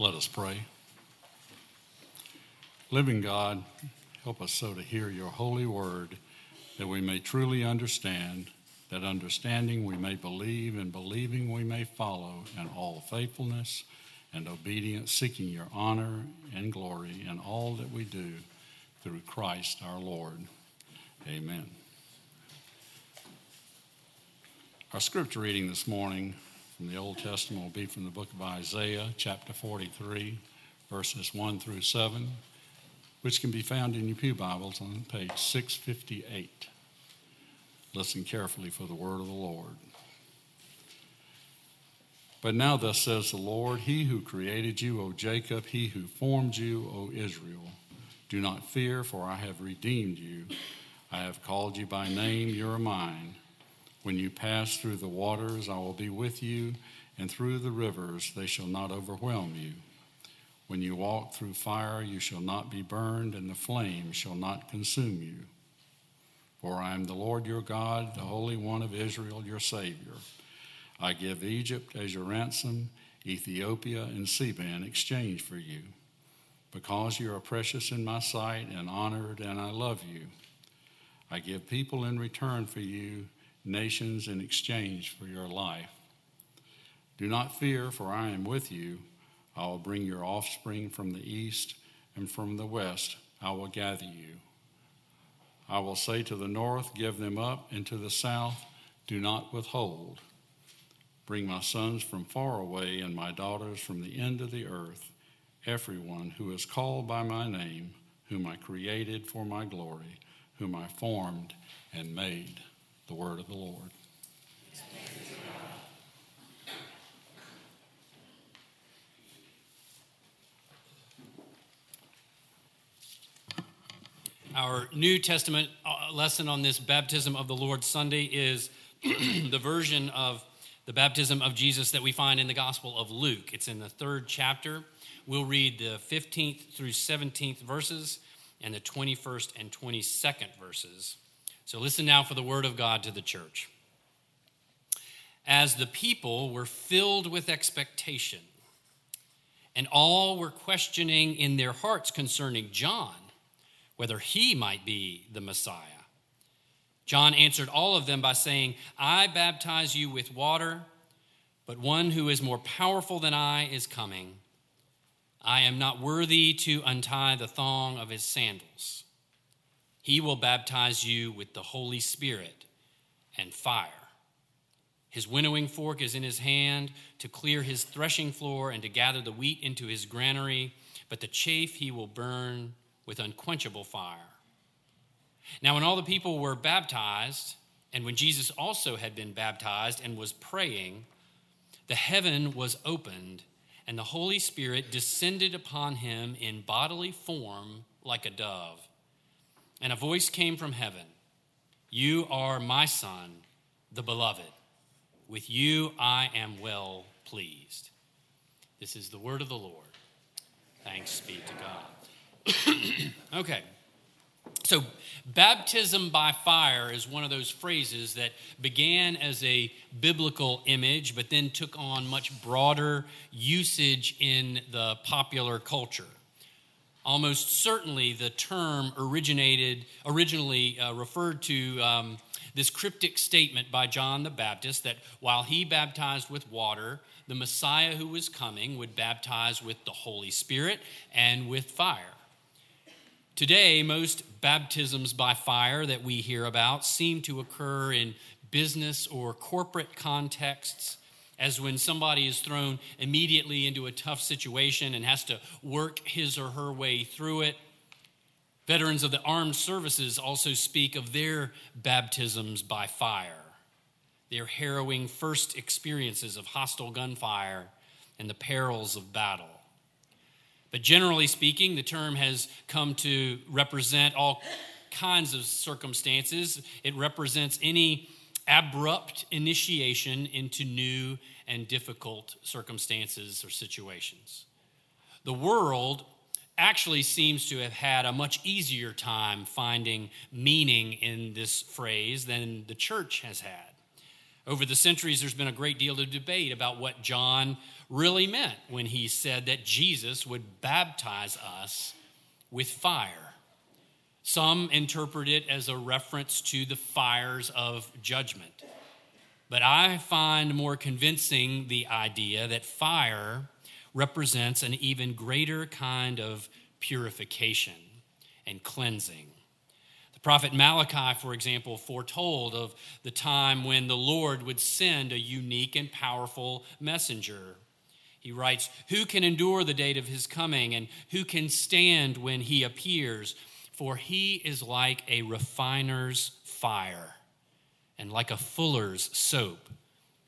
Let us pray. Living God, help us so to hear your holy word that we may truly understand, that understanding we may believe, and believing we may follow in all faithfulness and obedience, seeking your honor and glory in all that we do through Christ our Lord. Amen. Our scripture reading this morning from the Old Testament will be from the book of Isaiah, chapter 43, verses 1 through 7, which can be found in your Pew Bibles on page 658. Listen carefully for the word of the Lord. But now, thus says the Lord, He who created you, O Jacob, He who formed you, O Israel, do not fear, for I have redeemed you. I have called you by name, you are mine. When you pass through the waters, I will be with you, and through the rivers, they shall not overwhelm you. When you walk through fire, you shall not be burned, and the flame shall not consume you. For I am the Lord your God, the Holy One of Israel, your Savior. I give Egypt as your ransom, Ethiopia and Seba in exchange for you. Because you are precious in my sight and honored, and I love you. I give people in return for you nations in exchange for your life. Do not fear, for I am with you. I will bring your offspring from the east, and from the west I will gather you. I will say to the north, Give them up, and to the south, Do not withhold. Bring my sons from far away, and my daughters from the end of the earth, everyone who is called by my name, whom I created for my glory, whom I formed and made the word of the Lord. Our New Testament uh, lesson on this baptism of the Lord Sunday is the version of the baptism of Jesus that we find in the Gospel of Luke. It's in the third chapter. We'll read the 15th through 17th verses and the 21st and 22nd verses. So listen now for the word of God to the church. As the people were filled with expectation, and all were questioning in their hearts concerning John whether he might be the Messiah. John answered all of them by saying, I baptize you with water, but one who is more powerful than I is coming. I am not worthy to untie the thong of his sandals. He will baptize you with the Holy Spirit and fire. His winnowing fork is in his hand to clear his threshing floor and to gather the wheat into his granary, but the chaff he will burn with unquenchable fire. Now, when all the people were baptized, and when Jesus also had been baptized and was praying, the heaven was opened, and the Holy Spirit descended upon him in bodily form like a dove. And a voice came from heaven You are my Son, the beloved. With you I am well pleased. This is the word of the Lord. Thanks be to God. okay. So, baptism by fire is one of those phrases that began as a biblical image, but then took on much broader usage in the popular culture almost certainly the term originated originally uh, referred to um, this cryptic statement by john the baptist that while he baptized with water the messiah who was coming would baptize with the holy spirit and with fire. Today most baptisms by fire that we hear about seem to occur in business or corporate contexts as when somebody is thrown immediately into a tough situation and has to work his or her way through it. Veterans of the armed services also speak of their baptisms by fire, their harrowing first experiences of hostile gunfire and the perils of battle. But generally speaking, the term has come to represent all kinds of circumstances. It represents any abrupt initiation into new and difficult circumstances or situations. The world actually seems to have had a much easier time finding meaning in this phrase than the church has had. Over the centuries, there's been a great deal of debate about what John really meant when he said that Jesus would baptize us with fire. Some interpret it as a reference to the fires of judgment. But I find more convincing the idea that fire represents an even greater kind of purification and cleansing. The prophet Malachi, for example, foretold of the time when the Lord would send a unique and powerful messenger. He writes, Who can endure the date of his coming, and who can stand when he appears? For he is like a refiner's fire and like a fuller's soap.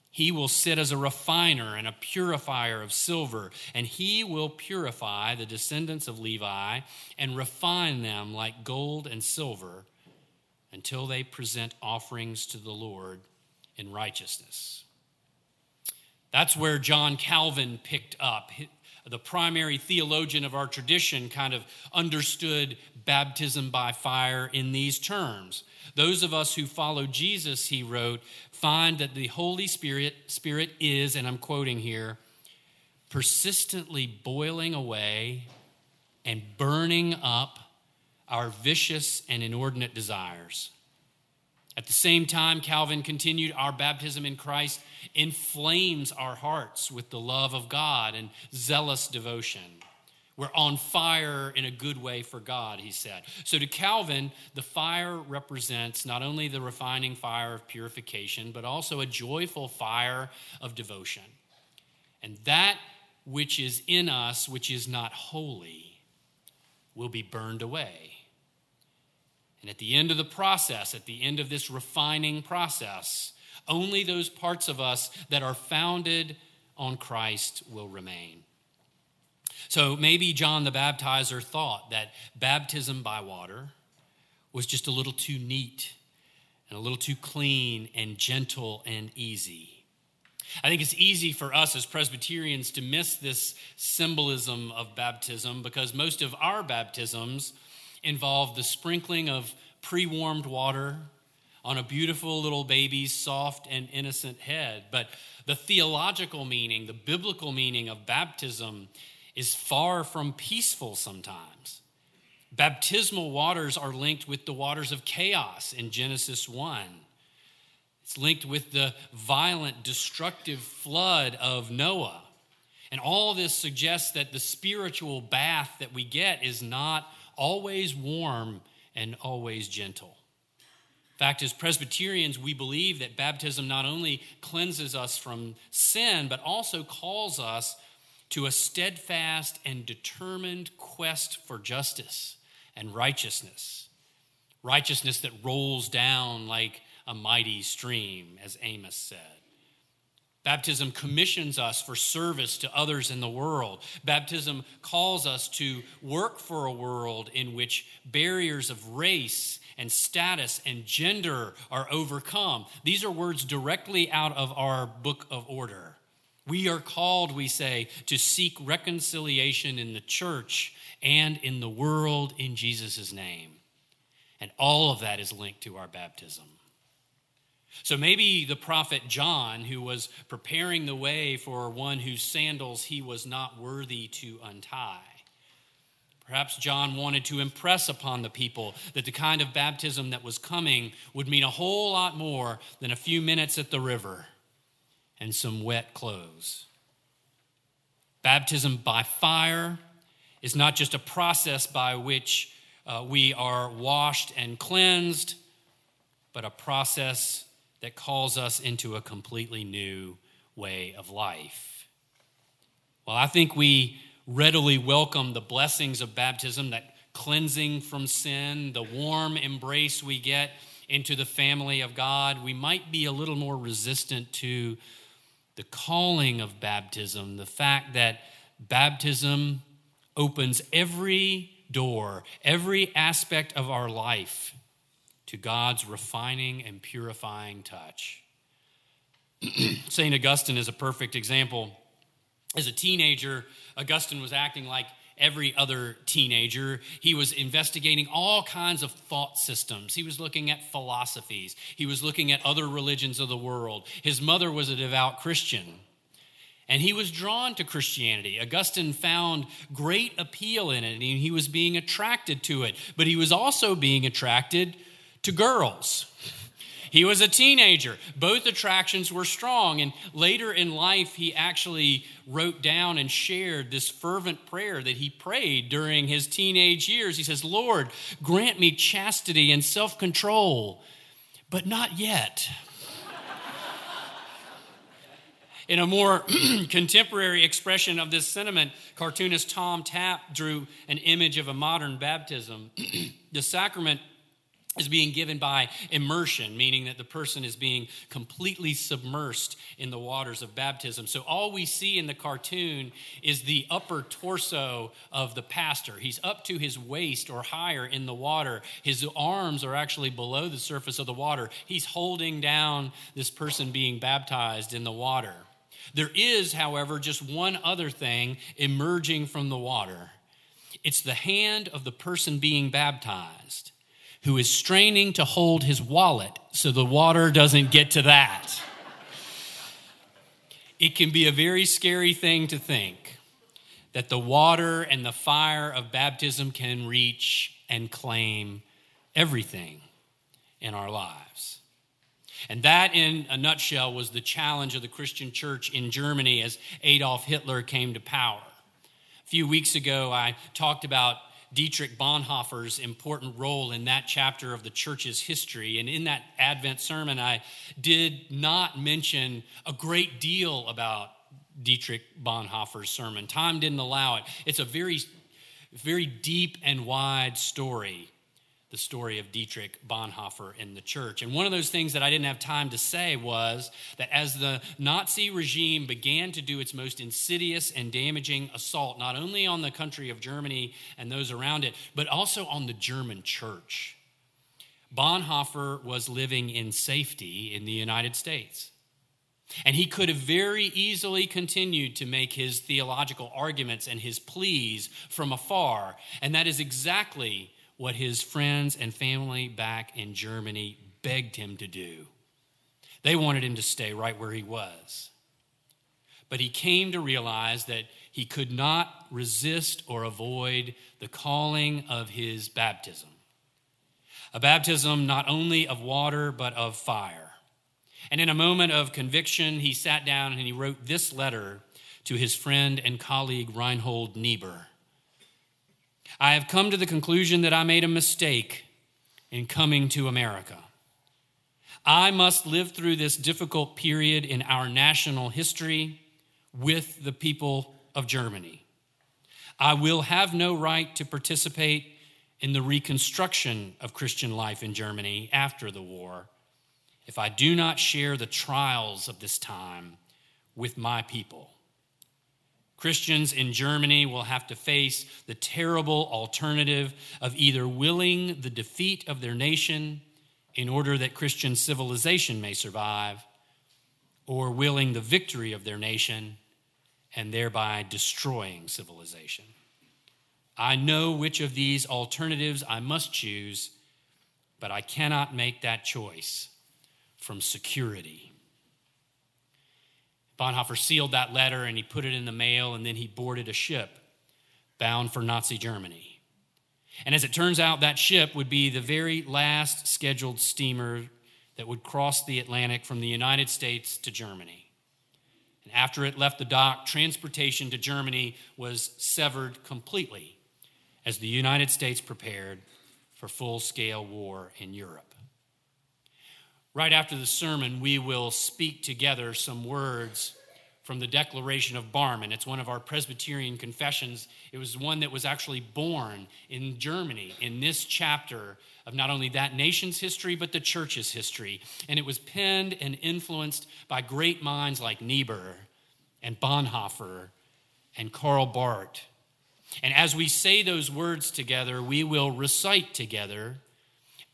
He will sit as a refiner and a purifier of silver, and he will purify the descendants of Levi and refine them like gold and silver until they present offerings to the Lord in righteousness. That's where John Calvin picked up. The primary theologian of our tradition kind of understood baptism by fire in these terms. Those of us who follow Jesus, he wrote, find that the Holy Spirit, Spirit is, and I'm quoting here, persistently boiling away and burning up our vicious and inordinate desires. At the same time, Calvin continued, our baptism in Christ inflames our hearts with the love of God and zealous devotion. We're on fire in a good way for God, he said. So to Calvin, the fire represents not only the refining fire of purification, but also a joyful fire of devotion. And that which is in us, which is not holy, will be burned away. And at the end of the process, at the end of this refining process, only those parts of us that are founded on Christ will remain. So maybe John the Baptizer thought that baptism by water was just a little too neat and a little too clean and gentle and easy. I think it's easy for us as Presbyterians to miss this symbolism of baptism because most of our baptisms involve the sprinkling of pre warmed water on a beautiful little baby's soft and innocent head. But the theological meaning, the biblical meaning of baptism is far from peaceful sometimes. Baptismal waters are linked with the waters of chaos in Genesis 1. It's linked with the violent, destructive flood of Noah. And all this suggests that the spiritual bath that we get is not always warm and always gentle. In fact, as Presbyterians, we believe that baptism not only cleanses us from sin, but also calls us to a steadfast and determined quest for justice and righteousness. Righteousness that rolls down like a mighty stream, as Amos said. Baptism commissions us for service to others in the world. Baptism calls us to work for a world in which barriers of race and status and gender are overcome. These are words directly out of our book of order. We are called, we say, to seek reconciliation in the church and in the world in Jesus' name. And all of that is linked to our baptism. So maybe the prophet John, who was preparing the way for one whose sandals he was not worthy to untie, Perhaps John wanted to impress upon the people that the kind of baptism that was coming would mean a whole lot more than a few minutes at the river and some wet clothes. Baptism by fire is not just a process by which uh, we are washed and cleansed, but a process that calls us into a completely new way of life. Well, I think we readily welcome the blessings of baptism, that cleansing from sin, the warm embrace we get into the family of God, we might be a little more resistant to the calling of baptism, the fact that baptism opens every door, every aspect of our life to God's refining and purifying touch. St. Augustine is a perfect example. As a teenager, Augustine was acting like every other teenager, he was investigating all kinds of thought systems. He was looking at philosophies, he was looking at other religions of the world. His mother was a devout Christian. And he was drawn to Christianity. Augustine found great appeal in it, and he was being attracted to it. But he was also being attracted to girls. He was a teenager. Both attractions were strong. And later in life, he actually wrote down and shared this fervent prayer that he prayed during his teenage years. He says, Lord, grant me chastity and self control, but not yet. In a more contemporary expression of this sentiment, cartoonist Tom Tapp drew an image of a modern baptism. the sacrament is being given by immersion, meaning that the person is being completely submersed in the waters of baptism. So all we see in the cartoon is the upper torso of the pastor. He's up to his waist or higher in the water. His arms are actually below the surface of the water. He's holding down this person being baptized in the water. There is, however, just one other thing emerging from the water it's the hand of the person being baptized who is straining to hold his wallet so the water doesn't get to that. It can be a very scary thing to think that the water and the fire of baptism can reach and claim everything in our lives. And that, in a nutshell, was the challenge of the Christian church in Germany as Adolf Hitler came to power. A few weeks ago, I talked about Dietrich Bonhoeffer's important role in that chapter of the church's history. And in that Advent sermon, I did not mention a great deal about Dietrich Bonhoeffer's sermon. Time didn't allow it. It's a very, very deep and wide story the story of Dietrich Bonhoeffer in the church. And one of those things that I didn't have time to say was that as the Nazi regime began to do its most insidious and damaging assault, not only on the country of Germany and those around it, but also on the German church, Bonhoeffer was living in safety in the United States. And he could have very easily continued to make his theological arguments and his pleas from afar. And that is exactly what his friends and family back in Germany begged him to do. They wanted him to stay right where he was. But he came to realize that he could not resist or avoid the calling of his baptism. A baptism not only of water, but of fire. And in a moment of conviction, he sat down and he wrote this letter to his friend and colleague Reinhold Niebuhr. I have come to the conclusion that I made a mistake in coming to America. I must live through this difficult period in our national history with the people of Germany. I will have no right to participate in the reconstruction of Christian life in Germany after the war if I do not share the trials of this time with my people. Christians in Germany will have to face the terrible alternative of either willing the defeat of their nation in order that Christian civilization may survive, or willing the victory of their nation and thereby destroying civilization. I know which of these alternatives I must choose, but I cannot make that choice from security. Bonhoeffer sealed that letter and he put it in the mail, and then he boarded a ship bound for Nazi Germany. And as it turns out, that ship would be the very last scheduled steamer that would cross the Atlantic from the United States to Germany. And after it left the dock, transportation to Germany was severed completely as the United States prepared for full scale war in Europe. Right after the sermon, we will speak together some words from the Declaration of Barmen. It's one of our Presbyterian confessions. It was one that was actually born in Germany in this chapter of not only that nation's history, but the church's history. And it was penned and influenced by great minds like Niebuhr and Bonhoeffer and Karl Barth. And as we say those words together, we will recite together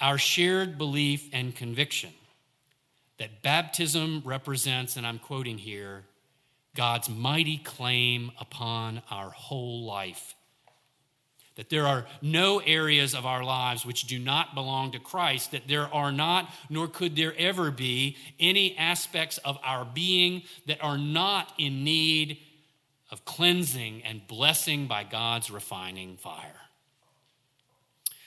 our shared belief and conviction that baptism represents, and I'm quoting here, God's mighty claim upon our whole life that there are no areas of our lives which do not belong to Christ, that there are not, nor could there ever be, any aspects of our being that are not in need of cleansing and blessing by God's refining fire.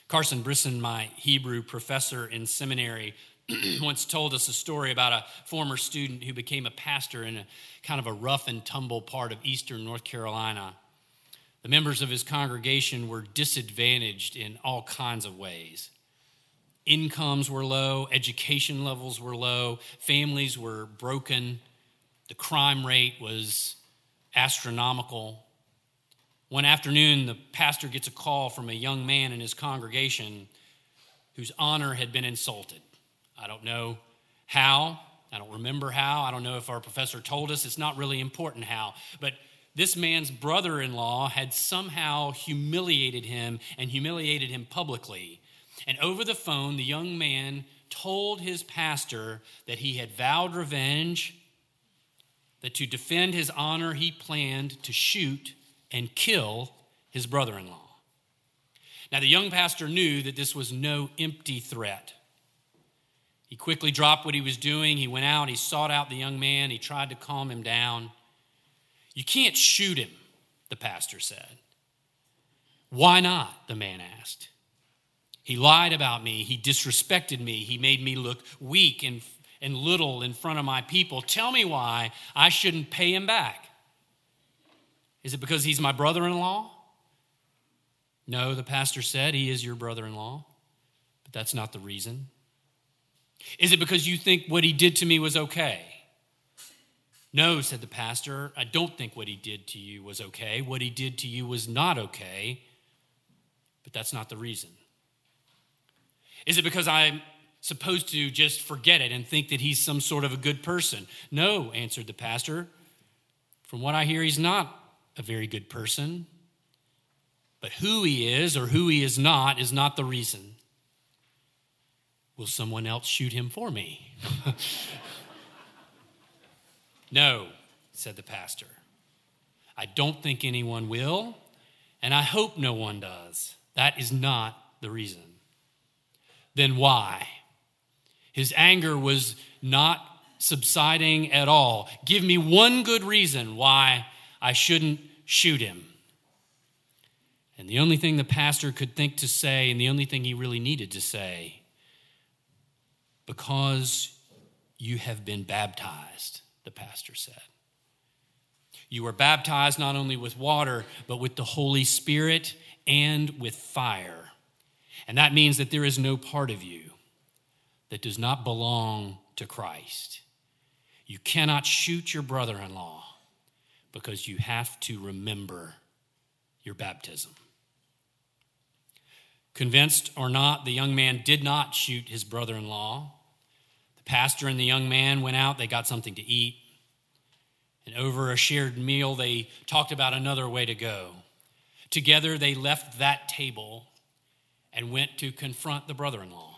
Carson Brisson, my Hebrew professor in seminary, once told us a story about a former student who became a pastor in a kind of a rough and tumble part of eastern North Carolina. The members of his congregation were disadvantaged in all kinds of ways. Incomes were low, education levels were low, families were broken, the crime rate was astronomical. One afternoon, the pastor gets a call from a young man in his congregation whose honor had been insulted. I don't know how, I don't remember how, I don't know if our professor told us, it's not really important how, but this man's brother in law had somehow humiliated him and humiliated him publicly. And over the phone, the young man told his pastor that he had vowed revenge, that to defend his honor, he planned to shoot and kill his brother in law. Now, the young pastor knew that this was no empty threat. He quickly dropped what he was doing. He went out, he sought out the young man, he tried to calm him down. You can't shoot him, the pastor said. Why not? the man asked. He lied about me. He disrespected me. He made me look weak and, and little in front of my people. Tell me why I shouldn't pay him back. Is it because he's my brother in law? No, the pastor said he is your brother in law, but that's not the reason. Is it because you think what he did to me was okay? No, said the pastor, I don't think what he did to you was okay. What he did to you was not okay, but that's not the reason. Is it because I'm supposed to just forget it and think that he's some sort of a good person? No, answered the pastor. From what I hear, he's not a very good person. But who he is or who he is not is not the reason. Will someone else shoot him for me? no, said the pastor. I don't think anyone will, and I hope no one does. That is not the reason. Then why? His anger was not subsiding at all. Give me one good reason why I shouldn't shoot him. And the only thing the pastor could think to say, and the only thing he really needed to say, because you have been baptized, the pastor said. You were baptized not only with water, but with the Holy Spirit and with fire. And that means that there is no part of you that does not belong to Christ. You cannot shoot your brother in law because you have to remember your baptism. Convinced or not, the young man did not shoot his brother in law pastor and the young man went out, they got something to eat. And over a shared meal, they talked about another way to go. Together, they left that table and went to confront the brother in law,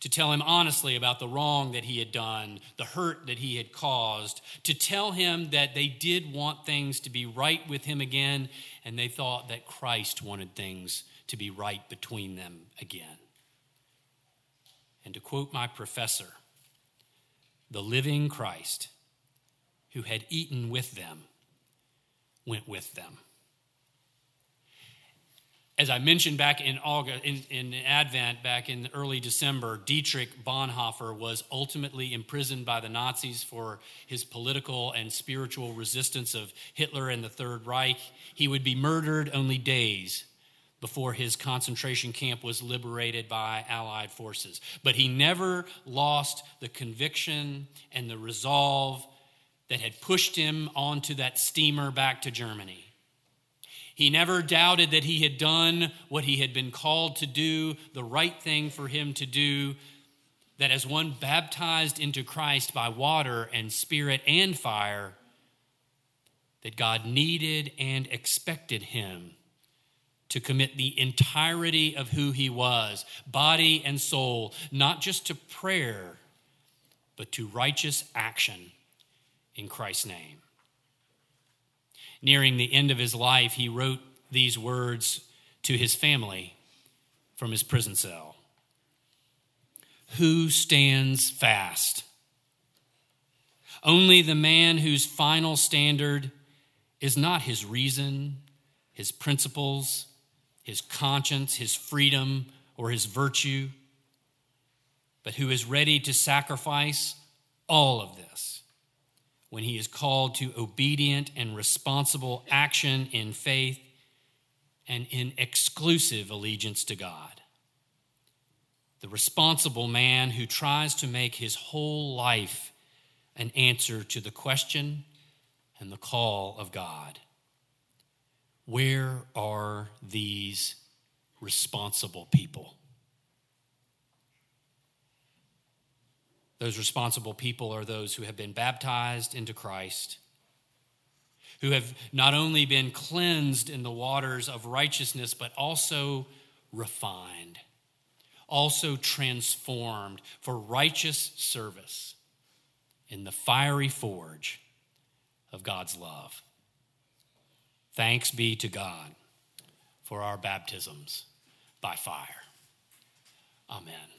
to tell him honestly about the wrong that he had done, the hurt that he had caused, to tell him that they did want things to be right with him again, and they thought that Christ wanted things to be right between them again. And to quote my professor, the living Christ who had eaten with them went with them. As I mentioned back in August, in, in Advent, back in early December, Dietrich Bonhoeffer was ultimately imprisoned by the Nazis for his political and spiritual resistance of Hitler and the Third Reich. He would be murdered only days before his concentration camp was liberated by Allied forces. But he never lost the conviction and the resolve that had pushed him onto that steamer back to Germany. He never doubted that he had done what he had been called to do, the right thing for him to do, that as one baptized into Christ by water and spirit and fire, that God needed and expected him to commit the entirety of who he was, body and soul, not just to prayer, but to righteous action in Christ's name. Nearing the end of his life, he wrote these words to his family from his prison cell Who stands fast? Only the man whose final standard is not his reason, his principles, his conscience, his freedom, or his virtue, but who is ready to sacrifice all of this when he is called to obedient and responsible action in faith and in exclusive allegiance to God. The responsible man who tries to make his whole life an answer to the question and the call of God. Where are these responsible people? Those responsible people are those who have been baptized into Christ, who have not only been cleansed in the waters of righteousness, but also refined, also transformed for righteous service in the fiery forge of God's love. Thanks be to God for our baptisms by fire. Amen.